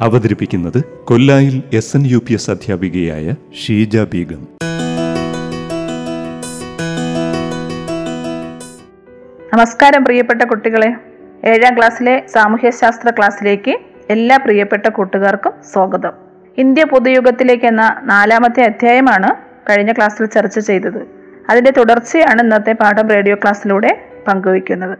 അവതരിപ്പിക്കുന്നത് കൊല്ലായിൽ S N U P S അധ്യാപികയായ ഷീജ ബീഗം. നമസ്കാരം പ്രിയപ്പെട്ട കുട്ടികളെ. ഏഴാം ക്ലാസ്സിലെ സാമൂഹ്യശാസ്ത്ര ക്ലാസ്സിലേക്ക് എല്ലാ പ്രിയപ്പെട്ട കൂട്ടുകാർക്കും സ്വാഗതം. ഇന്ത്യ പൊതുയുഗത്തിലേക്ക് എന്ന നാലാമത്തെ അധ്യായമാണ് കഴിഞ്ഞ ക്ലാസ്സിൽ ചർച്ച ചെയ്തത്. അതിന്റെ തുടർച്ചയാണ് ഇന്നത്തെ പാഠം റേഡിയോ ക്ലാസ്സിലൂടെ പങ്കുവയ്ക്കുന്നത്.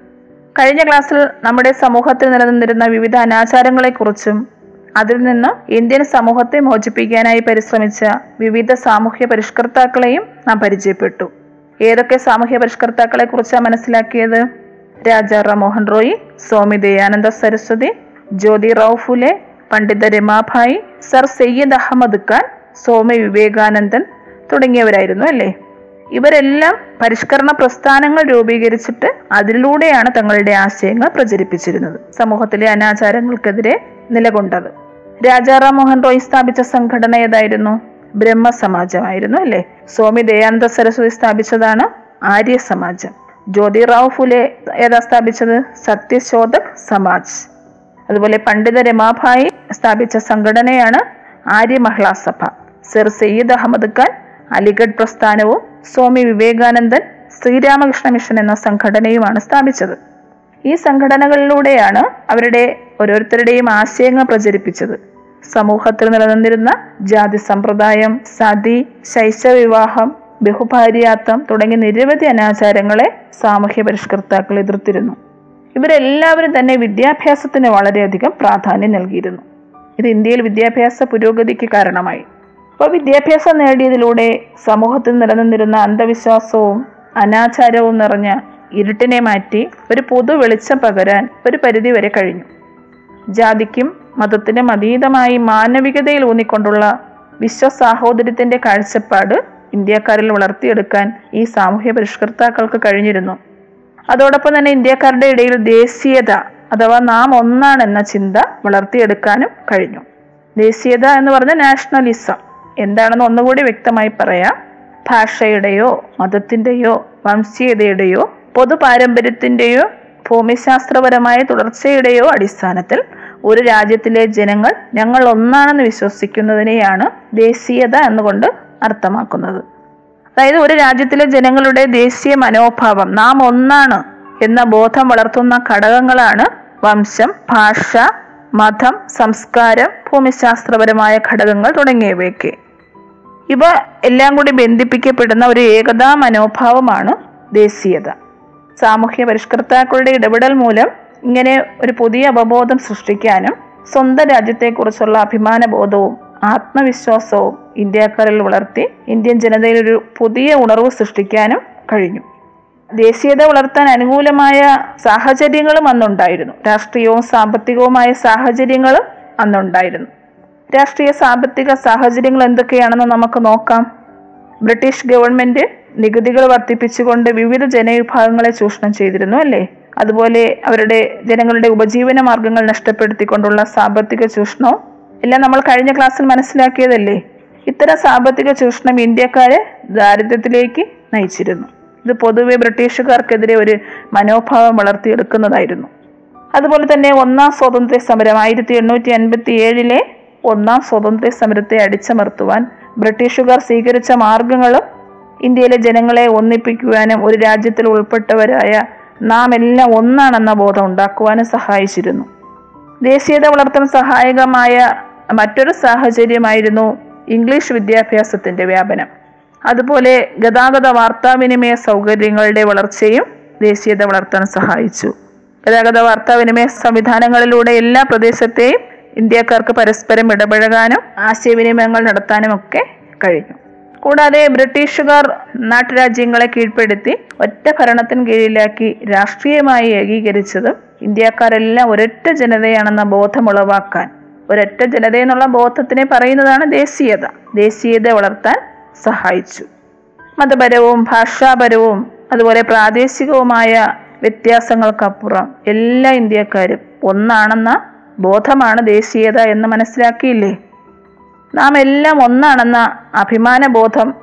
കഴിഞ്ഞ ക്ലാസ്സിൽ നമ്മുടെ സമൂഹത്തിൽ നിലനിന്നിരുന്ന വിവിധ അനാചാരങ്ങളെക്കുറിച്ചും അതിൽ നിന്നും ഇന്ത്യൻ സമൂഹത്തെ മോചിപ്പിക്കാനായി പരിശ്രമിച്ച വിവിധ സാമൂഹ്യ പരിഷ്കർത്താക്കളെയും നാം പരിചയപ്പെട്ടു. ഏതൊക്കെ സാമൂഹ്യ പരിഷ്കർത്താക്കളെ കുറിച്ചാണ് മനസ്സിലാക്കിയത്? രാജാ റാംമോഹൻ റോയി സ്വാമി ദയാനന്ദ സരസ്വതി ജ്യോതി റാവു ഫുലെ പണ്ഡിത രമാഭായി സർ സയ്യദ് അഹമ്മദ് ഖാൻ സ്വാമി വിവേകാനന്ദൻ തുടങ്ങിയവരായിരുന്നു അല്ലേ? ഇവരെല്ലാം പരിഷ്കരണ പ്രസ്ഥാനങ്ങൾ രൂപീകരിച്ചിട്ട് അതിലൂടെയാണ് തങ്ങളുടെ ആശയങ്ങൾ പ്രചരിപ്പിച്ചിരുന്നത്. സമൂഹത്തിലെ അനാചാരങ്ങൾക്കെതിരെ നിലകൊണ്ടത്. രാജാറാം മോഹൻ റോയ് സ്ഥാപിച്ച സംഘടന ഏതായിരുന്നു? ബ്രഹ്മ സമാജമായിരുന്നു അല്ലേ? സ്വാമി ദയാനന്ദ സരസ്വതി സ്ഥാപിച്ചതാണ് ആര്യ സമാജം ജ്യോതിറാവ് ഫുലെ ഏതാ സ്ഥാപിച്ചത്? സത്യശോധക് സമാജ്. അതുപോലെ പണ്ഡിത രമാഭായി സ്ഥാപിച്ച സംഘടനയാണ് ആര്യ മഹിളാ സഭ. സർ സയ്യിദ് അഹമ്മദ് ഖാൻ അലിഗഡ് പ്രസ്ഥാനവും സ്വാമി വിവേകാനന്ദൻ ശ്രീരാമകൃഷ്ണ മിഷൻ എന്ന സംഘടനയുമാണ് സ്ഥാപിച്ചത്. ഈ സംഘടനകളിലൂടെയാണ് അവരുടെ ഓരോരുത്തരുടെയും ആശയങ്ങൾ പ്രചരിപ്പിച്ചത്. സമൂഹത്തിൽ നിലനിന്നിരുന്ന ജാതി സമ്പ്രദായം സതി ശൈശവിവാഹം ബഹുഭാര്യാത്വം തുടങ്ങിയ നിരവധി അനാചാരങ്ങളെ സാമൂഹ്യ പരിഷ്കർത്താക്കൾ എതിർത്തിരുന്നു. ഇവരെല്ലാവരും തന്നെ വിദ്യാഭ്യാസത്തിന് വളരെയധികം പ്രാധാന്യം നൽകിയിരുന്നു. ഇത് ഇന്ത്യയിൽ വിദ്യാഭ്യാസ പുരോഗതിക്ക് കാരണമായി. അപ്പോൾ വിദ്യാഭ്യാസം നേടിയതിലൂടെ സമൂഹത്തിൽ നിലനിന്നിരുന്ന അന്ധവിശ്വാസവും അനാചാരവും നിറഞ്ഞ ഇരുട്ടിനെ മാറ്റി ഒരു പൊതു വെളിച്ചം പകരാൻ ഒരു പരിധി വരെ കഴിഞ്ഞു. ജാതിക്കും മതത്തിനും അതീതമായി മാനവികതയിൽ ഊന്നിക്കൊണ്ടുള്ള വിശ്വസാഹോദര്യത്തിന്റെ കാഴ്ചപ്പാട് ഇന്ത്യക്കാരിൽ വളർത്തിയെടുക്കാൻ ഈ സാമൂഹ്യ പരിഷ്കർത്താക്കൾക്ക് കഴിഞ്ഞിരുന്നു. അതോടൊപ്പം തന്നെ ഇന്ത്യക്കാരുടെ ഇടയിൽ ദേശീയത അഥവാ നാം ഒന്നാണെന്ന ചിന്ത വളർത്തിയെടുക്കാനും കഴിഞ്ഞു. ദേശീയത എന്ന് പറഞ്ഞ നാഷണലിസം. എന്താണെന്ന് ഒന്നുകൂടി വ്യക്തമായി പറയാം. ഭാഷയുടെയോ മതത്തിന്റെയോ വംശീയതയുടെയോ പൊതു പാരമ്പര്യത്തിന്റെയോ ഭൂമിശാസ്ത്രപരമായ തുടർച്ചയുടെയോ അടിസ്ഥാനത്തിൽ ഒരു രാജ്യത്തിലെ ജനങ്ങൾ ഞങ്ങൾ ഒന്നാണെന്ന് വിശ്വസിക്കുന്നതിനെയാണ് ദേശീയത എന്നുകൊണ്ട് അർത്ഥമാക്കുന്നത്. അതായത് ഒരു രാജ്യത്തിലെ ജനങ്ങളുടെ ദേശീയ മനോഭാവം നാം ഒന്നാണ് എന്ന ബോധം വളർത്തുന്ന ഘടകങ്ങളാണ് വംശം ഭാഷ മതം സംസ്കാരം ഭൂമിശാസ്ത്രപരമായ ഘടകങ്ങൾ തുടങ്ങിയവയൊക്കെ. ഇവ എല്ലാം കൂടി ബന്ധിപ്പിക്കപ്പെടുന്ന ഒരു ഏകതാ മനോഭാവമാണ് ദേശീയത. സാമൂഹ്യ പരിഷ്കർത്താക്കളുടെ ഇടപെടൽ മൂലം ഇങ്ങനെ ഒരു പുതിയ അവബോധം സൃഷ്ടിക്കാനും സ്വന്തം രാജ്യത്തെക്കുറിച്ചുള്ള അഭിമാനബോധവും ആത്മവിശ്വാസവും ഇന്ത്യക്കാരിൽ വളർത്തി ഇന്ത്യൻ ജനതയിൽ ഒരു പുതിയ ഉണർവ് സൃഷ്ടിക്കാനും കഴിഞ്ഞു. ദേശീയത വളർത്താൻ അനുകൂലമായ സാഹചര്യങ്ങളും അന്നുണ്ടായിരുന്നു. രാഷ്ട്രീയവും സാമ്പത്തികവുമായ സാഹചര്യങ്ങളും അന്നുണ്ടായിരുന്നു. രാഷ്ട്രീയ സാമ്പത്തിക സാഹചര്യങ്ങൾ എന്തൊക്കെയാണെന്ന് നമുക്ക് നോക്കാം. ബ്രിട്ടീഷ് ഗവൺമെന്റ് നികുതികൾ വർദ്ധിപ്പിച്ചുകൊണ്ട് വിവിധ ജനവിഭാഗങ്ങളെ ചൂഷണം ചെയ്തിരുന്നു അല്ലേ? അതുപോലെ അവരുടെ ജനങ്ങളുടെ ഉപജീവന മാർഗങ്ങൾ നഷ്ടപ്പെടുത്തിക്കൊണ്ടുള്ള സാമ്പത്തിക ചൂഷണവും എല്ലാം നമ്മൾ കഴിഞ്ഞ ക്ലാസ്സിൽ മനസ്സിലാക്കിയതല്ലേ? ഇത്തരം സാമ്പത്തിക ചൂഷണം ഇന്ത്യക്കാരെ ദാരിദ്ര്യത്തിലേക്ക് നയിച്ചിരുന്നു. ഇത് പൊതുവെ ബ്രിട്ടീഷുകാർക്കെതിരെ ഒരു മനോഭാവം വളർത്തിയെടുക്കുന്നതായിരുന്നു. അതുപോലെ തന്നെ ഒന്നാം സ്വാതന്ത്ര്യ സമരം ആയിരത്തി എണ്ണൂറ്റി അൻപത്തി ഏഴിലെ ഒന്നാം സ്വാതന്ത്ര്യ സമരത്തെ അടിച്ചമർത്തുവാൻ ബ്രിട്ടീഷുകാർ സ്വീകരിച്ച മാർഗങ്ങളും ഇന്ത്യയിലെ ജനങ്ങളെ ഒന്നിപ്പിക്കുവാനും ഒരു രാജ്യത്തിൽ ഉൾപ്പെട്ടവരായ നാം എല്ലാം ഒന്നാണെന്ന ബോധം ഉണ്ടാക്കുവാനും സഹായിച്ചിരുന്നു. ദേശീയത വളർത്താൻ സഹായകമായ മറ്റൊരു സാഹചര്യമായിരുന്നു ഇംഗ്ലീഷ് വിദ്യാഭ്യാസത്തിന്റെ വ്യാപനം. അതുപോലെ ഗതാഗത വാർത്താവിനിമയ സൗകര്യങ്ങളുടെ വളർച്ചയും ദേശീയത വളർത്താൻ സഹായിച്ചു. ഗതാഗത വാർത്താവിനിമയ സംവിധാനങ്ങളിലൂടെ എല്ലാ പ്രദേശത്തെയും ഇന്ത്യക്കാർക്ക് പരസ്പരം ഇടപഴകാനും ആശയവിനിമയങ്ങൾ നടത്താനും ഒക്കെ കഴിഞ്ഞു. കൂടാതെ ബ്രിട്ടീഷുകാർ നാട്ടുരാജ്യങ്ങളെ കീഴ്പ്പെടുത്തി ഒറ്റ ഭരണത്തിന് കീഴിലാക്കി രാഷ്ട്രീയമായി ഏകീകരിച്ചതും ഇന്ത്യക്കാരെല്ലാം ഒരൊറ്റ ജനതയാണെന്ന ബോധമുളവാക്കാൻ ഒരൊറ്റ ജനത എന്നുള്ള ബോധത്തിനെ പറയുന്നതാണ് ദേശീയത. ദേശീയത വളർത്താൻ സഹായിച്ചു. മതപരവും ഭാഷാപരവും അതുപോലെ പ്രാദേശികവുമായ വ്യത്യാസങ്ങൾക്കപ്പുറം എല്ലാ ഇന്ത്യക്കാരും ഒന്നാണെന്ന ബോധമാണ് ദേശീയത എന്ന് മനസ്സിലാക്കിയില്ലേ? നാം എല്ലാം ഒന്നാണെന്ന അഭിമാനബോധം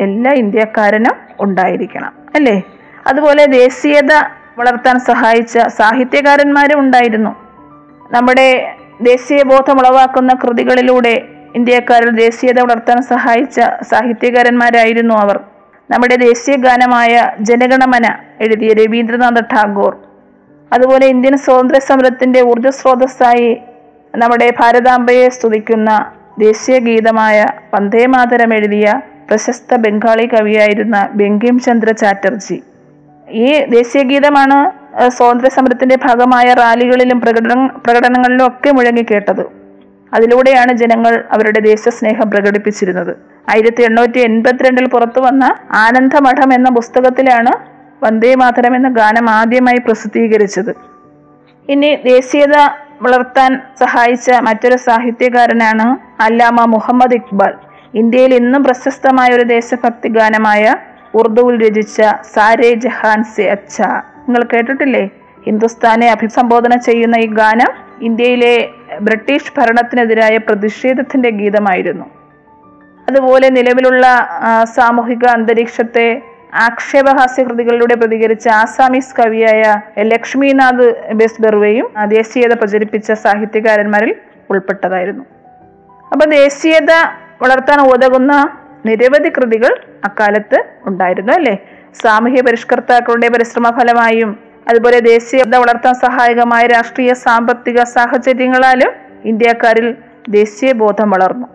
എല്ലാ ഇന്ത്യക്കാരനും ഉണ്ടായിരിക്കണം അല്ലേ? അതുപോലെ ദേശീയത വളർത്താൻ സഹായിച്ച സാഹിത്യകാരന്മാരും ഉണ്ടായിരുന്നു. നമ്മുടെ ദേശീയ ബോധം ഉളവാക്കുന്ന കൃതികളിലൂടെ ഇന്ത്യക്കാരിൽ ദേശീയത വളർത്താൻ സഹായിച്ച സാഹിത്യകാരന്മാരായിരുന്നു അവർ. നമ്മുടെ ദേശീയ ഗാനമായ ജനഗണമന എഴുതിയ രവീന്ദ്രനാഥ ടാഗോർ. അതുപോലെ ഇന്ത്യൻ സ്വാതന്ത്ര്യ സമരത്തിന്റെ ഊർജസ്രോതസ്സായി നമ്മുടെ ഭാരതാംബയെ സ്തുതിക്കുന്ന ദേശീയ ഗീതമായ വന്ദേമാതരം എഴുതിയ പ്രശസ്ത ബംഗാളി കവിയായിരുന്ന ബെങ്കിം ചന്ദ്ര ചാറ്റർജി. ഈ ദേശീയ ഗീതമാണ് ഏഹ്, സ്വാതന്ത്ര്യ സമരത്തിന്റെ ഭാഗമായ റാലികളിലും പ്രകടന പ്രകടനങ്ങളിലും ഒക്കെ മുഴങ്ങി കേട്ടത് അതിലൂടെയാണ് ജനങ്ങൾ അവരുടെ ദേശസ്നേഹം പ്രകടിപ്പിച്ചിരുന്നത്. ആയിരത്തി എണ്ണൂറ്റി എൺപത്തിരണ്ടിൽ പുറത്തു വന്ന ആനന്ദമഠം എന്ന പുസ്തകത്തിലാണ് വന്ദേ മാതരം എന്ന ഗാനം ആദ്യമായി പ്രസിദ്ധീകരിച്ചത്. ഇനി ദേശീയത വളർത്താൻ സഹായിച്ച മറ്റൊരു സാഹിത്യകാരനാണ് അല്ലാമ മുഹമ്മദ് ഇക്ബാൽ. ഇന്ത്യയിൽ ഇന്നും പ്രശസ്തമായ ഒരു ദേശഭക്തി ഗാനമായ ഉറുദുവിൽ രചിച്ച സാരേ ജഹാൻ സെ അച്ഛ. നിങ്ങൾ കേട്ടിട്ടില്ലേ? ഹിന്ദുസ്ഥാനെ അഭിസംബോധന ചെയ്യുന്ന ഈ ഗാനം ഇന്ത്യയിലെ ബ്രിട്ടീഷ് ഭരണത്തിനെതിരായ പ്രതിഷേധത്തിന്റെ ഗീതമായിരുന്നു. അതുപോലെ നിലവിലുള്ള സാമൂഹിക അന്തരീക്ഷത്തെ ആക്ഷേപഹാസ്യ കൃതികളിലൂടെ പ്രതികരിച്ച ആസാമീസ് കവിയായ ലക്ഷ്മിനാഥ് ബെസ്ബെർവയും ദേശീയത പ്രചരിപ്പിച്ച സാഹിത്യകാരന്മാരിൽ ഉൾപ്പെട്ടതായിരുന്നു. അപ്പൊ ദേശീയത വളർത്താൻ ഉതകുന്ന നിരവധി കൃതികൾ അക്കാലത്ത് ഉണ്ടായിരുന്നു അല്ലേ? സാമൂഹ്യ പരിഷ്കർത്താക്കളുടെ പരിശ്രമ ഫലമായും അതുപോലെ ദേശീയത വളർത്താൻ സഹായകമായ രാഷ്ട്രീയ സാമ്പത്തിക സാഹചര്യങ്ങളാലും ഇന്ത്യക്കാരിൽ ദേശീയ ബോധം വളർന്നു.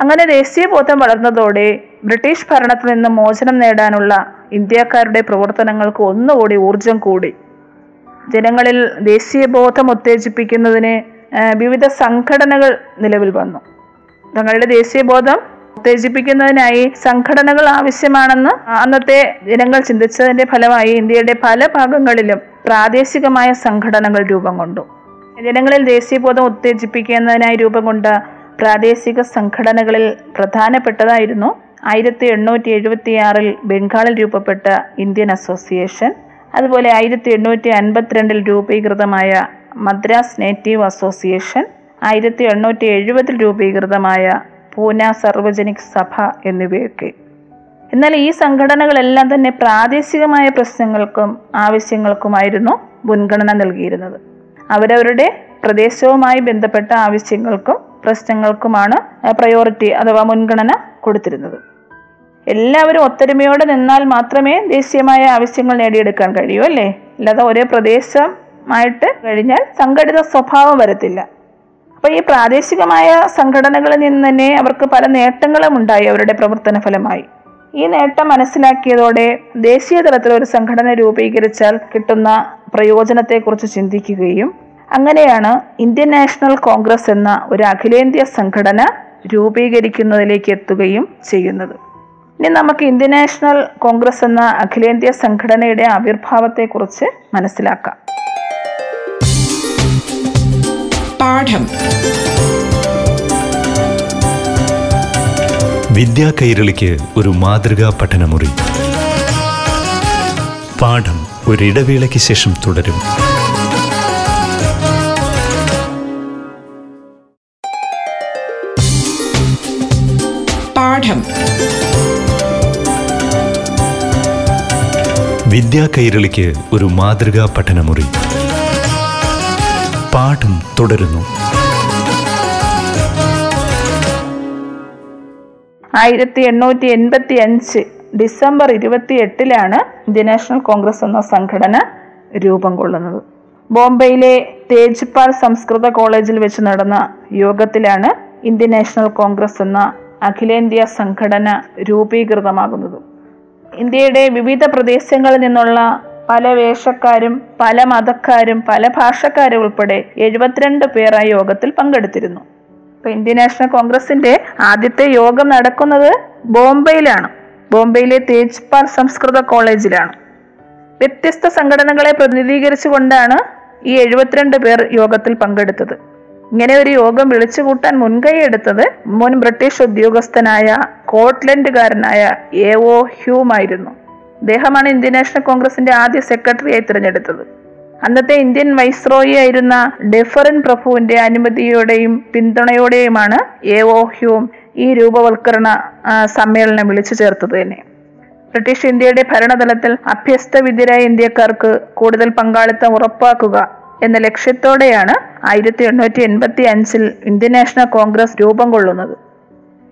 അങ്ങനെ ദേശീയ ബോധം വളർന്നതോടെ ബ്രിട്ടീഷ് ഭരണത്തിൽ നിന്ന് മോചനം നേടാനുള്ള ഇന്ത്യക്കാരുടെ പ്രവർത്തനങ്ങൾക്ക് ഒന്നുകൂടി ഊർജം കൂടി. ജനങ്ങളിൽ ദേശീയ ബോധം ഉത്തേജിപ്പിക്കുന്നതിന് വിവിധ സംഘടനകൾ നിലവിൽ വന്നു. തങ്ങളുടെ ദേശീയ ബോധം ഉത്തേജിപ്പിക്കുന്നതിനായി സംഘടനകൾ ആവശ്യമാണെന്ന് അന്നത്തെ ജനങ്ങൾ ചിന്തിച്ചതിന്റെ ഫലമായി ഇന്ത്യയുടെ പല ഭാഗങ്ങളിലും പ്രാദേശികമായ സംഘടനകൾ രൂപം കൊണ്ടു. ജനങ്ങളിൽ ദേശീയബോധം ഉത്തേജിപ്പിക്കുന്നതിനായി രൂപം കൊണ്ട പ്രാദേശിക സംഘടനകളിൽ പ്രധാനപ്പെട്ടതായിരുന്നു ആയിരത്തി എണ്ണൂറ്റി എഴുപത്തി ആറിൽ ബംഗാളിൽ രൂപപ്പെട്ട ഇന്ത്യൻ അസോസിയേഷൻ അതുപോലെ ആയിരത്തി എണ്ണൂറ്റി അൻപത്തിരണ്ടിൽ രൂപീകൃതമായ മദ്രാസ് നേറ്റീവ് അസോസിയേഷൻ ആയിരത്തി എണ്ണൂറ്റി എഴുപതിൽ രൂപീകൃതമായ പൂന സർവജനിക് സഭ എന്നിവയൊക്കെ. എന്നാൽ ഈ സംഘടനകളെല്ലാം തന്നെ പ്രാദേശികമായ പ്രശ്നങ്ങൾക്കും ആവശ്യങ്ങൾക്കുമായിരുന്നു മുൻഗണന നൽകിയിരുന്നത്. അവരവരുടെ പ്രദേശവുമായി ബന്ധപ്പെട്ട ആവശ്യങ്ങൾക്കും പ്രശ്നങ്ങൾക്കുമാണ് പ്രയോറിറ്റി അഥവാ മുൻഗണന കൊടുത്തിരുന്നത്. എല്ലാവരും ഒത്തൊരുമയോടെ നിന്നാൽ മാത്രമേ ദേശീയമായ ആവശ്യങ്ങൾ നേടിയെടുക്കാൻ കഴിയൂ അല്ലേ? അല്ലാതെ ഒരേ പ്രദേശമായിട്ട് കഴിഞ്ഞാൽ സംഘടിത സ്വഭാവം വരത്തില്ല. അപ്പൊ ഈ പ്രാദേശികമായ സംഘടനകളിൽ നിന്ന് തന്നെ അവർക്ക് പല നേട്ടങ്ങളും ഉണ്ടായി അവരുടെ പ്രവർത്തന ഫലമായി. ഈ നേട്ടം മനസ്സിലാക്കിയതോടെ ദേശീയ തലത്തിൽ ഒരു സംഘടന രൂപീകരിച്ചാൽ കിട്ടുന്ന പ്രയോജനത്തെക്കുറിച്ച് ചിന്തിക്കുകയും അങ്ങനെയാണ് ഇന്ത്യൻ നാഷണൽ കോൺഗ്രസ് എന്ന ഒരു അഖിലേന്ത്യാ സംഘടന രൂപീകരിക്കുന്നതിലേക്ക് എത്തുകയും ചെയ്യുന്നത്. ഇനി നമുക്ക് ഇന്ത്യൻ നാഷണൽ കോൺഗ്രസ് എന്ന അഖിലേന്ത്യാ സംഘടനയുടെ ആവിർഭാവത്തെക്കുറിച്ച് മനസ്സിലാക്കാം. പാഠം. വിദ്യാ കൈരളിക്ക് ഒരു മാതൃകാ പഠനമുറി. പാഠം ഒരിടവേളയ്ക്ക് ശേഷം തുടരും. പാഠം. വിദ്യാ കൈരളിക്ക് ഒരു മാതൃകാ പഠനമുറി. പാഠം തുടരുന്നു. ആയിരത്തി എണ്ണൂറ്റി എൺപത്തി അഞ്ച് ഡിസംബർ ഇരുപത്തി എട്ടിലാണ് ഇന്ത്യൻ നാഷണൽ കോൺഗ്രസ് എന്ന സംഘടന രൂപം കൊള്ളുന്നത്. ബോംബെയിലെ തേജ്പാൽ സംസ്കൃത കോളേജിൽ വെച്ച് നടന്ന യോഗത്തിലാണ് ഇന്ത്യൻ നാഷണൽ കോൺഗ്രസ് എന്ന അഖിലേന്ത്യാ സംഘടന രൂപീകൃതമാകുന്നത്. ഇന്ത്യയുടെ വിവിധ പ്രദേശങ്ങളിൽ നിന്നുള്ള പല വേഷക്കാരും പല മതക്കാരും പല ഭാഷക്കാരും ഉൾപ്പെടെ എഴുപത്തിരണ്ട് പേർ ആ യോഗത്തിൽ പങ്കെടുത്തിരുന്നു. ഇപ്പൊ ഇന്ത്യൻ നാഷണൽ കോൺഗ്രസിന്റെ ആദ്യത്തെ യോഗം നടക്കുന്നത് ബോംബെയിലാണ്. ബോംബെയിലെ തേജ്പാൽ സംസ്കൃത കോളേജിലാണ്. വ്യത്യസ്ത സംഘടനകളെ പ്രതിനിധീകരിച്ചുകൊണ്ടാണ് ഈ എഴുപത്തിരണ്ട് പേർ യോഗത്തിൽ പങ്കെടുത്തത്. ഇങ്ങനെ ഒരു യോഗം വിളിച്ചുകൂട്ടാൻ മുൻകൈ എടുത്തത് മുൻ ബ്രിട്ടീഷ് ഉദ്യോഗസ്ഥനായ സ്കോട്ട്ലൻഡുകാരനായ എ ഒ ഹ്യൂം ആയിരുന്നു അദ്ദേഹമാണ് ഇന്ത്യൻ നാഷണൽ കോൺഗ്രസിന്റെ ആദ്യ സെക്രട്ടറിയായി തിരഞ്ഞെടുത്തത്. അന്നത്തെ ഇന്ത്യൻ വൈസ്രോയി ആയിരുന്ന ഡെഫറിൻ പ്രഭുവിന്റെ അനുമതിയോടെയും പിന്തുണയോടെയുമാണ് എ ഒ ഹ്യൂം ഈ രൂപവൽക്കരണ സമ്മേളനം വിളിച്ചു ചേർത്തത് തന്നെ. ബ്രിട്ടീഷ് ഇന്ത്യയുടെ ഭരണതലത്തിൽ അഭ്യസ്ത വിദ്യരായ ഇന്ത്യക്കാർക്ക് കൂടുതൽ പങ്കാളിത്തം ഉറപ്പാക്കുക എന്ന ലക്ഷ്യത്തോടെയാണ് ആയിരത്തി എണ്ണൂറ്റി എൺപത്തി അഞ്ചിൽ ഇന്ത്യൻ നാഷണൽ കോൺഗ്രസ് രൂപം കൊള്ളുന്നത്.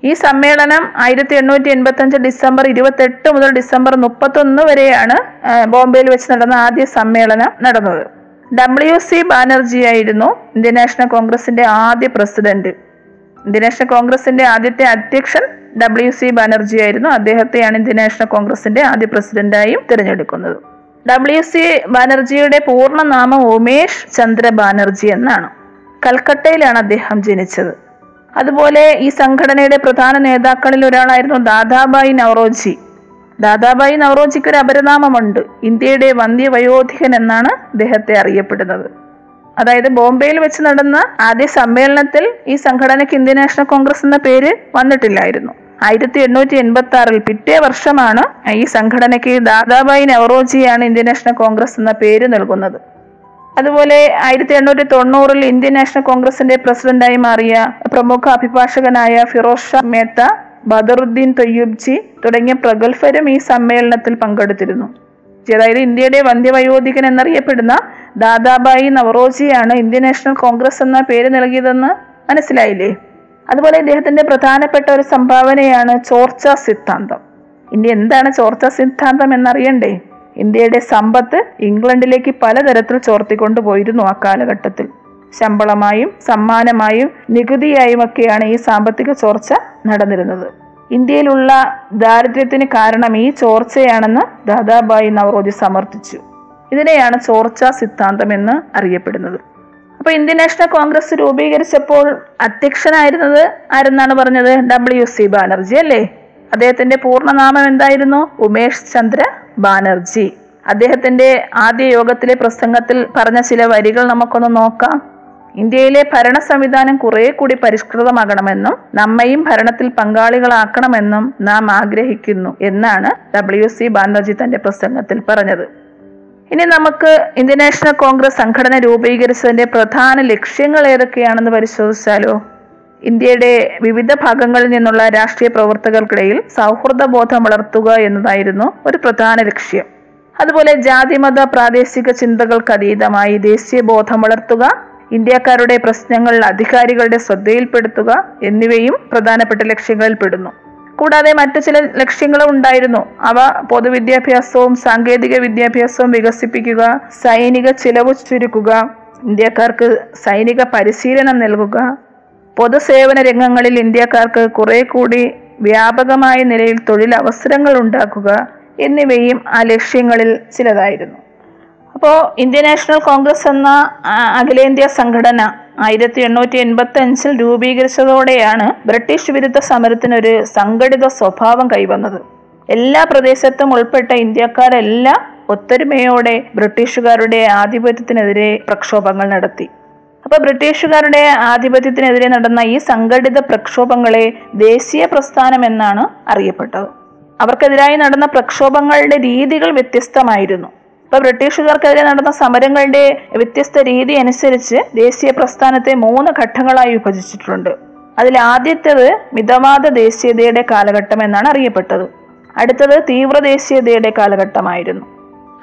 ഈ സമ്മേളനം ആയിരത്തി എണ്ണൂറ്റി എൺപത്തി അഞ്ച് ഡിസംബർ ഇരുപത്തെട്ട് മുതൽ ഡിസംബർ മുപ്പത്തൊന്ന് വരെയാണ് ബോംബെയിൽ വെച്ച് നടന്ന ആദ്യ സമ്മേളനം നടന്നത്. ഡബ്ല്യു സി ബാനർജി ആയിരുന്നു ഇന്ത്യൻ നാഷണൽ കോൺഗ്രസിന്റെ ആദ്യ പ്രസിഡന്റ്. ഇന്ത്യൻ നാഷണൽ കോൺഗ്രസിന്റെ ആദ്യത്തെ അധ്യക്ഷൻ ഡബ്ല്യു സി ബാനർജി ആയിരുന്നു അദ്ദേഹത്തെയാണ് ഇന്ത്യൻ നാഷണൽ കോൺഗ്രസിന്റെ ആദ്യ പ്രസിഡന്റായും തിരഞ്ഞെടുക്കുന്നത്. ഡബ്ല്യു സി ബാനർജിയുടെ പൂർണനാമം ഉമേഷ് ചന്ദ്ര ബാനർജി എന്നാണ്. കൽക്കട്ടയിലാണ് അദ്ദേഹം ജനിച്ചത്. അതുപോലെ ഈ സംഘടനയുടെ പ്രധാന നേതാക്കളിൽ ഒരാളായിരുന്നു ദാദാബായി നവറോജി. ദാദാബായി നവറോജിക്ക് ഒരു അപരനാമമുണ്ട്. ഇന്ത്യയുടെ വന്ധ്യവയോധികൻ എന്നാണ് അദ്ദേഹത്തെ അറിയപ്പെടുന്നത്. അതായത് ബോംബെയിൽ വെച്ച് നടന്ന ആദ്യ സമ്മേളനത്തിൽ ഈ സംഘടനയ്ക്ക് ഇന്ത്യൻ നാഷണൽ കോൺഗ്രസ് എന്ന പേര് വന്നിട്ടില്ലായിരുന്നു. ആയിരത്തി എണ്ണൂറ്റി എൺപത്തി ആറിൽ പിറ്റേ വർഷമാണ് ഈ സംഘടനയ്ക്ക് ദാദാബായി നവറോജിയാണ് ഇന്ത്യൻ നാഷണൽ കോൺഗ്രസ് എന്ന പേര് നൽകുന്നത്. അതുപോലെ ആയിരത്തി എണ്ണൂറ്റി തൊണ്ണൂറിൽ ഇന്ത്യൻ നാഷണൽ കോൺഗ്രസിന്റെ പ്രസിഡന്റായി മാറിയ പ്രമുഖ അഭിഭാഷകനായ ഫിറോസ് ഷാ മേത്ത ബദറുദ്ദീൻ തൊയ്യൂബ്ജി തുടങ്ങിയ പ്രഗത്ഭരും ഈ സമ്മേളനത്തിൽ പങ്കെടുത്തിരുന്നു. അതായത് ഇന്ത്യയുടെ വന്ധ്യവയോധികൻ എന്നറിയപ്പെടുന്ന ദാദാബായി നവറോജിയാണ് ഇന്ത്യൻ നാഷണൽ കോൺഗ്രസ് എന്ന പേര് നൽകിയതെന്ന് മനസ്സിലായില്ലേ? അതുപോലെ ഇദ്ദേഹത്തിന്റെ പ്രധാനപ്പെട്ട ഒരു സംഭാവനയാണ് ചോർച്ച സിദ്ധാന്തം. ഇനി എന്താണ് ചോർച്ച സിദ്ധാന്തം എന്നറിയണ്ടേ? ഇന്ത്യയുടെ സമ്പത്ത് ഇംഗ്ലണ്ടിലേക്ക് പലതരത്തിൽ ചോർത്തിക്കൊണ്ടു പോയിരുന്നു ആ കാലഘട്ടത്തിൽ. ശമ്പളമായും സമ്മാനമായും നികുതിയായും ഒക്കെയാണ് ഈ സാമ്പത്തിക ചോർച്ച നടന്നിരുന്നത്. ഇന്ത്യയിലുള്ള ദാരിദ്ര്യത്തിന് കാരണം ഈ ചോർച്ചയാണെന്ന് ദാദാബായി നവറോജി സമർത്ഥിച്ചു. ഇതിനെയാണ് ചോർച്ച സിദ്ധാന്തം എന്ന് അറിയപ്പെടുന്നത്. അപ്പൊ ഇന്ത്യൻ നാഷണൽ കോൺഗ്രസ് രൂപീകരിച്ചപ്പോൾ അധ്യക്ഷനായിരുന്നത് ആരെന്നാണ് പറഞ്ഞത്? ഡബ്ല്യു സി ബാനർജി അല്ലേ? അദ്ദേഹത്തിന്റെ പൂർണനാമം എന്തായിരുന്നു? ഉമേഷ് ചന്ദ്ര ബാനർജി. അദ്ദേഹത്തിന്റെ ആദ്യ യോഗത്തിലെ പ്രസംഗത്തിൽ പറഞ്ഞ ചില വരികൾ നമുക്കൊന്ന് നോക്കാം. ഇന്ത്യയിലെ ഭരണ സംവിധാനം കുറെ കൂടി പരിഷ്കൃതമാകണമെന്നും നമ്മയും ഭരണത്തിൽ പങ്കാളികളാക്കണമെന്നും നാം ആഗ്രഹിക്കുന്നു എന്നാണ് ഡബ്ല്യു സി ബാനർജി തന്റെ പ്രസംഗത്തിൽ പറഞ്ഞത്. ഇനി നമുക്ക് ഇന്ത്യൻ നാഷണൽ കോൺഗ്രസ് സംഘടന രൂപീകരിച്ചതിന്റെ പ്രധാന ലക്ഷ്യങ്ങൾ ഏതൊക്കെയാണെന്ന് പരിശോധിച്ചാലോ? ഇന്ത്യയുടെ വിവിധ ഭാഗങ്ങളിൽ നിന്നുള്ള രാഷ്ട്രീയ പ്രവർത്തകർക്കിടയിൽ സൗഹൃദ ബോധം വളർത്തുക എന്നതായിരുന്നു ഒരു പ്രധാന ലക്ഷ്യം. അതുപോലെ ജാതിമത പ്രാദേശിക ചിന്തകൾക്ക് അതീതമായി ദേശീയ ബോധം വളർത്തുക ഇന്ത്യക്കാരുടെ പ്രശ്നങ്ങൾ അധികാരികളുടെ ശ്രദ്ധയിൽപ്പെടുത്തുക എന്നിവയും പ്രധാനപ്പെട്ട ലക്ഷ്യങ്ങളിൽ പെടുന്നു കൂടാതെ മറ്റു ചില ലക്ഷ്യങ്ങളും ഉണ്ടായിരുന്നു. അവ പൊതുവിദ്യാഭ്യാസവും സാങ്കേതിക വിദ്യാഭ്യാസവും വികസിപ്പിക്കുക സൈനിക ചിലവ് ചുരുക്കുക ഇന്ത്യക്കാർക്ക് സൈനിക പരിശീലനം നൽകുക. പൊതുസേവന രംഗങ്ങളിൽ ഇന്ത്യക്കാർക്ക് കുറെ കൂടി വ്യാപകമായ നിലയിൽ തൊഴിലവസരങ്ങൾ ഉണ്ടാക്കുക എന്നിവയും ആ ലക്ഷ്യങ്ങളിൽ ചിലതായിരുന്നു. അപ്പോൾ ഇന്ത്യൻ നാഷണൽ കോൺഗ്രസ് എന്ന അഖിലേന്ത്യാ സംഘടന ആയിരത്തി എണ്ണൂറ്റി എൺപത്തി അഞ്ചിൽ രൂപീകരിച്ചതോടെയാണ് ബ്രിട്ടീഷ് വിരുദ്ധ സമരത്തിനൊരു സംഘടിത സ്വഭാവം കൈവന്നത്. എല്ലാ പ്രദേശത്തും ഉൾപ്പെട്ട ഇന്ത്യക്കാരെല്ലാം ഒത്തൊരുമയോടെ ബ്രിട്ടീഷുകാരുടെ ആധിപത്യത്തിനെതിരെ പ്രക്ഷോഭങ്ങൾ നടത്തി. അപ്പൊ ബ്രിട്ടീഷുകാരുടെ ആധിപത്യത്തിനെതിരെ നടന്ന ഈ സംഘടിത പ്രക്ഷോഭങ്ങളെ ദേശീയ പ്രസ്ഥാനം എന്നാണ് അറിയപ്പെട്ടത്. അവർക്കെതിരായി നടന്ന പ്രക്ഷോഭങ്ങളുടെ രീതികൾ വ്യത്യസ്തമായിരുന്നു. അപ്പൊ ബ്രിട്ടീഷുകാർക്കെതിരെ നടന്ന സമരങ്ങളുടെ വ്യത്യസ്ത രീതി അനുസരിച്ച് ദേശീയ പ്രസ്ഥാനത്തെ മൂന്ന് ഘട്ടങ്ങളായി വിഭജിച്ചിട്ടുണ്ട്. അതിൽ ആദ്യത്തേത് മിതവാദ ദേശീയതയുടെ കാലഘട്ടം എന്നാണ് അറിയപ്പെട്ടത്. അടുത്തത് തീവ്ര ദേശീയതയുടെ കാലഘട്ടമായിരുന്നു.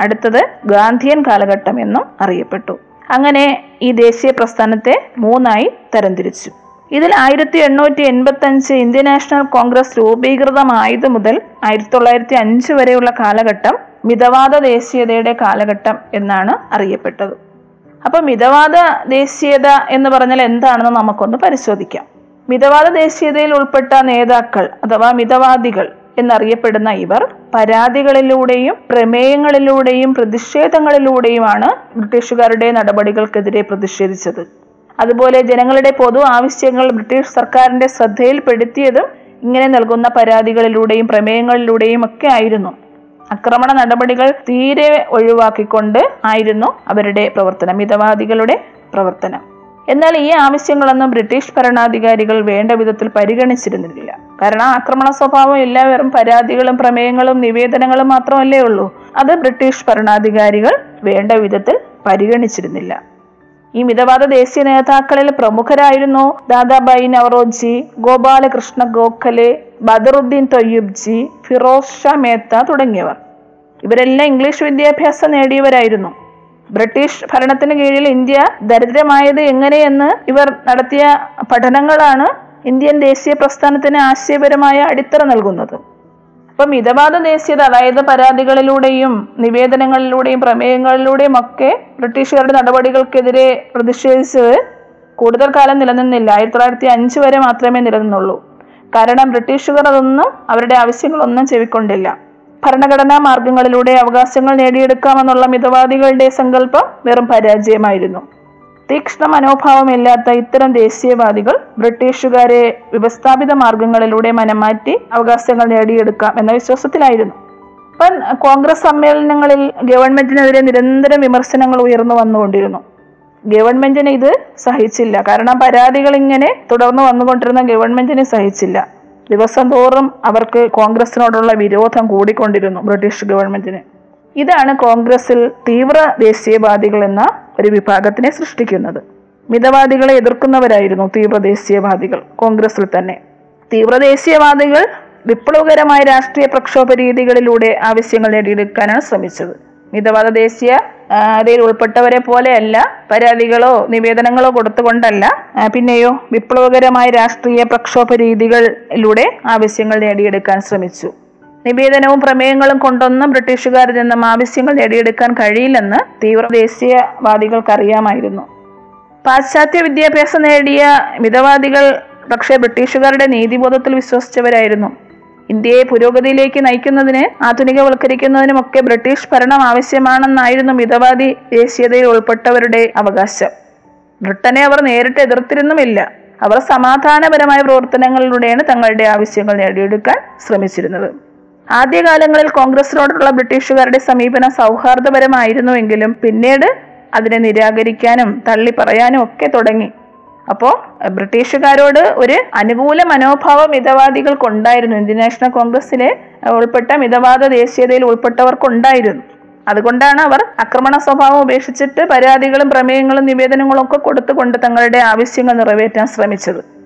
അടുത്തത് ഗാന്ധിയൻ കാലഘട്ടം എന്നും അറിയപ്പെട്ടു. അങ്ങനെ ഈ ദേശീയ പ്രസ്ഥാനത്തെ മൂന്നായി തരംതിരിച്ചു. ഇതിൽ ആയിരത്തി എണ്ണൂറ്റി എൺപത്തി അഞ്ച് ഇന്ത്യൻ നാഷണൽ കോൺഗ്രസ് രൂപീകൃതമായത് മുതൽ ആയിരത്തി തൊള്ളായിരത്തി അഞ്ച് വരെയുള്ള കാലഘട്ടം മിതവാദ ദേശീയതയുടെ കാലഘട്ടം എന്നാണ് അറിയപ്പെട്ടത്. അപ്പൊ മിതവാദ ദേശീയത എന്ന് പറഞ്ഞാൽ എന്താണെന്ന് നമുക്കൊന്ന് പരിശോധിക്കാം. മിതവാദ ദേശീയതയിൽ ഉൾപ്പെട്ട നേതാക്കൾ അഥവാ മിതവാദികൾ എന്നറിയപ്പെടുന്ന ഇവർ പരാതികളിലൂടെയും പ്രമേയങ്ങളിലൂടെയും പ്രതിഷേധങ്ങളിലൂടെയുമാണ് ബ്രിട്ടീഷുകാരുടെ നടപടികൾക്കെതിരെ പ്രതിഷേധിച്ചത്. അതുപോലെ ജനങ്ങളുടെ പൊതു ആവശ്യങ്ങൾ ബ്രിട്ടീഷ് സർക്കാരിന്റെ ശ്രദ്ധയിൽപ്പെടുത്തിയതും ഇങ്ങനെ നൽകുന്ന പരാതികളിലൂടെയും പ്രമേയങ്ങളിലൂടെയും ഒക്കെ ആയിരുന്നു. ആക്രമണ നടപടികൾ തീരെ ഒഴിവാക്കിക്കൊണ്ട് ആയിരുന്നു അവരുടെ പ്രവർത്തനം മിതവാദികളുടെ പ്രവർത്തനം. എന്നാൽ ഈ ആവശ്യങ്ങളൊന്നും ബ്രിട്ടീഷ് ഭരണാധികാരികൾ വേണ്ട വിധത്തിൽ പരിഗണിച്ചിരുന്നില്ല. കാരണം ആക്രമണ സ്വഭാവം എല്ലാവരും പരാതികളും പ്രമേയങ്ങളും നിവേദനങ്ങളും മാത്രമല്ലേ ഉള്ളൂ. അത് ബ്രിട്ടീഷ് ഭരണാധികാരികൾ വേണ്ട വിധത്തിൽ പരിഗണിച്ചിരുന്നില്ല. ഈ മിതവാദ ദേശീയ നേതാക്കളിൽ പ്രമുഖരായിരുന്നു ദാദാബായി നവറോജി ഗോപാലകൃഷ്ണ ഗോഖലെ ബദറുദ്ദീൻ തൊയ്യുബ്ജി ഫിറോസ് ഷാ മേത്ത തുടങ്ങിയവർ. ഇവരെല്ലാം ഇംഗ്ലീഷ് വിദ്യാഭ്യാസം നേടിയവരായിരുന്നു. ബ്രിട്ടീഷ് ഭരണത്തിന് കീഴിൽ ഇന്ത്യ ദരിദ്രമായത് എങ്ങനെയെന്ന് ഇവർ നടത്തിയ പഠനങ്ങളാണ് ഇന്ത്യൻ ദേശീയ പ്രസ്ഥാനത്തിന് ആശയപരമായ അടിത്തറ നൽകുന്നത്. അപ്പം മിതവാദ ദേശീയത അതായത് പരാതികളിലൂടെയും നിവേദനങ്ങളിലൂടെയും പ്രമേയങ്ങളിലൂടെയും ഒക്കെ ബ്രിട്ടീഷുകാരുടെ നടപടികൾക്കെതിരെ പ്രതിഷേധിച്ചത് കൂടുതൽ കാലം നിലനിന്നില്ല. ആയിരത്തി തൊള്ളായിരത്തി അഞ്ച് വരെ മാത്രമേ നിലനിന്നുള്ളൂ. കാരണം ബ്രിട്ടീഷുകാർ അതൊന്നും അവരുടെ ആവശ്യങ്ങളൊന്നും ചെവിക്കൊണ്ടില്ല ഭരണഘടനാ മാർഗങ്ങളിലൂടെ അവകാശങ്ങൾ നേടിയെടുക്കാമെന്നുള്ള മിതവാദികളുടെ സങ്കല്പം വെറും പരാജയമായിരുന്നു. തീക്ഷ്ണ മനോഭാവമില്ലാത്ത ഇത്തരം ദേശീയവാദികൾ ബ്രിട്ടീഷുകാരെ വ്യവസ്ഥാപിത മാർഗങ്ങളിലൂടെ മനംമാറ്റി അവകാശങ്ങൾ നേടിയെടുക്കാം എന്ന വിശ്വാസത്തിലായിരുന്നു. ഇപ്പം കോൺഗ്രസ് സമ്മേളനങ്ങളിൽ ഗവൺമെന്റിനെതിരെ നിരന്തരം വിമർശനങ്ങൾ ഉയർന്നു വന്നുകൊണ്ടിരുന്നു. ഗവൺമെന്റിന് ഇത് സഹിച്ചില്ല. കാരണം പരാതികൾ ഇങ്ങനെ തുടർന്ന് വന്നുകൊണ്ടിരുന്ന ഗവൺമെന്റിന് സഹിച്ചില്ല. ദിവസം തോറും അവർക്ക് കോൺഗ്രസിനോടുള്ള വിരോധം കൂടിക്കൊണ്ടിരുന്നു ബ്രിട്ടീഷ് ഗവൺമെന്റിന്. ഇതാണ് കോൺഗ്രസിൽ തീവ്ര ദേശീയവാദികൾ എന്ന ഒരു വിഭാഗത്തിനെ സൃഷ്ടിക്കുന്നത്. മിതവാദികളെ എതിർക്കുന്നവരായിരുന്നു തീവ്ര ദേശീയവാദികൾ കോൺഗ്രസിൽ തന്നെ. തീവ്ര ദേശീയവാദികൾ വിപ്ലവകരമായ രാഷ്ട്രീയ പ്രക്ഷോഭ രീതികളിലൂടെ ആവശ്യങ്ങൾ നേടിയെടുക്കാനാണ് ശ്രമിച്ചത്. മിതവാദ ദേശീയ അതിൽ ഉൾപ്പെട്ടവരെ പോലെയല്ല പരാതികളോ നിവേദനങ്ങളോ കൊടുത്തുകൊണ്ടല്ല പിന്നെയോ വിപ്ലവകരമായ രാഷ്ട്രീയ പ്രക്ഷോഭ രീതികളിലൂടെ ആവശ്യങ്ങൾ നേടിയെടുക്കാൻ ശ്രമിച്ചു. നിവേദനവും പ്രമേയങ്ങളും കൊണ്ടൊന്നും ബ്രിട്ടീഷുകാരിൽ നിന്നും ആവശ്യങ്ങൾ നേടിയെടുക്കാൻ കഴിയില്ലെന്ന് തീവ്ര ദേശീയവാദികൾക്കറിയാമായിരുന്നു. പാശ്ചാത്യ വിദ്യാഭ്യാസം നേടിയ മിതവാദികൾ പക്ഷേ ബ്രിട്ടീഷുകാരുടെ നീതിബോധത്തിൽ വിശ്വസിച്ചവരായിരുന്നു. ഇന്ത്യയെ പുരോഗതിയിലേക്ക് നയിക്കുന്നതിന് ആധുനികവൽക്കരിക്കുന്നതിനുമൊക്കെ ബ്രിട്ടീഷ് ഭരണം ആവശ്യമാണെന്നായിരുന്നു മിതവാദി ദേശീയതയിൽ ഉൾപ്പെട്ടവരുടെ അവകാശം. ബ്രിട്ടനെ അവർ നേരിട്ട് എതിർത്തിരുന്നുമില്ല. അവർ സമാധാനപരമായ പ്രവർത്തനങ്ങളിലൂടെയാണ് തങ്ങളുടെ ആവശ്യങ്ങൾ നേടിയെടുക്കാൻ ശ്രമിച്ചിരുന്നത്. ആദ്യകാലങ്ങളിൽ കോൺഗ്രസിനോടുള്ള ബ്രിട്ടീഷുകാരുടെ സമീപനം സൗഹാർദ്ദപരമായിരുന്നുവെങ്കിലും പിന്നീട് അതിനെ നിരാകരിക്കാനും തള്ളിപ്പറയാനും ഒക്കെ തുടങ്ങി. അപ്പോൾ ബ്രിട്ടീഷുകാരോട് ഒരു അനുകൂല മനോഭാവം മിതവാദികൾക്കുണ്ടായിരുന്നു. ഇന്ത്യൻ നാഷണൽ കോൺഗ്രസിലെ ഉൾപ്പെട്ട മിതവാദ ദേശീയതയിൽ ഉൾപ്പെട്ടവർക്കുണ്ടായിരുന്നു. അതുകൊണ്ടാണ് അവർ ആക്രമണ സ്വഭാവം ഉപേക്ഷിച്ചിട്ട് പരാതികളും പ്രമേയങ്ങളും നിവേദനങ്ങളും ഒക്കെ കൊടുത്തുകൊണ്ട് തങ്ങളുടെ ആവശ്യങ്ങൾ നിറവേറ്റാൻ ശ്രമിച്ചത്.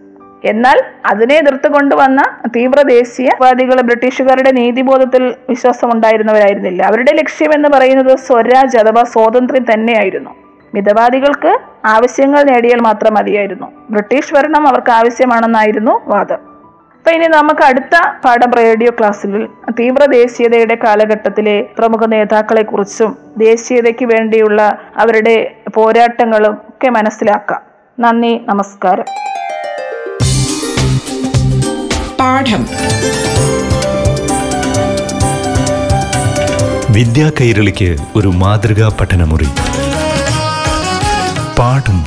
എന്നാൽ അതിനെ എതിർത്ത് കൊണ്ടുവന്ന തീവ്ര ദേശീയവാദികൾ ബ്രിട്ടീഷുകാരുടെ നീതിബോധത്തിൽ വിശ്വാസമുണ്ടായിരുന്നവരായിരുന്നില്ല. അവരുടെ ലക്ഷ്യം എന്ന് പറയുന്നത് സ്വരാജ് അഥവാ സ്വാതന്ത്ര്യം തന്നെയായിരുന്നു. മിതവാദികൾക്ക് ആവശ്യങ്ങൾ നേടിയാൽ മാത്രം മതിയായിരുന്നു. ബ്രിട്ടീഷ് ഭരണം അവർക്ക് ആവശ്യമാണെന്നായിരുന്നു വാദം. അപ്പൊ ഇനി നമുക്ക് അടുത്ത പാഠം റേഡിയോ ക്ലാസ്സിൽ തീവ്ര ദേശീയതയുടെ കാലഘട്ടത്തിലെ പ്രമുഖ നേതാക്കളെ കുറിച്ചും ദേശീയതയ്ക്ക് വേണ്ടിയുള്ള അവരുടെ പോരാട്ടങ്ങളും ഒക്കെ മനസ്സിലാക്കാം. നന്ദി നമസ്കാരം. പാഠം. വിദ്യാ കൈരളിക്ക് ഒരു മാതൃകാ പഠനമുറി. പാഠം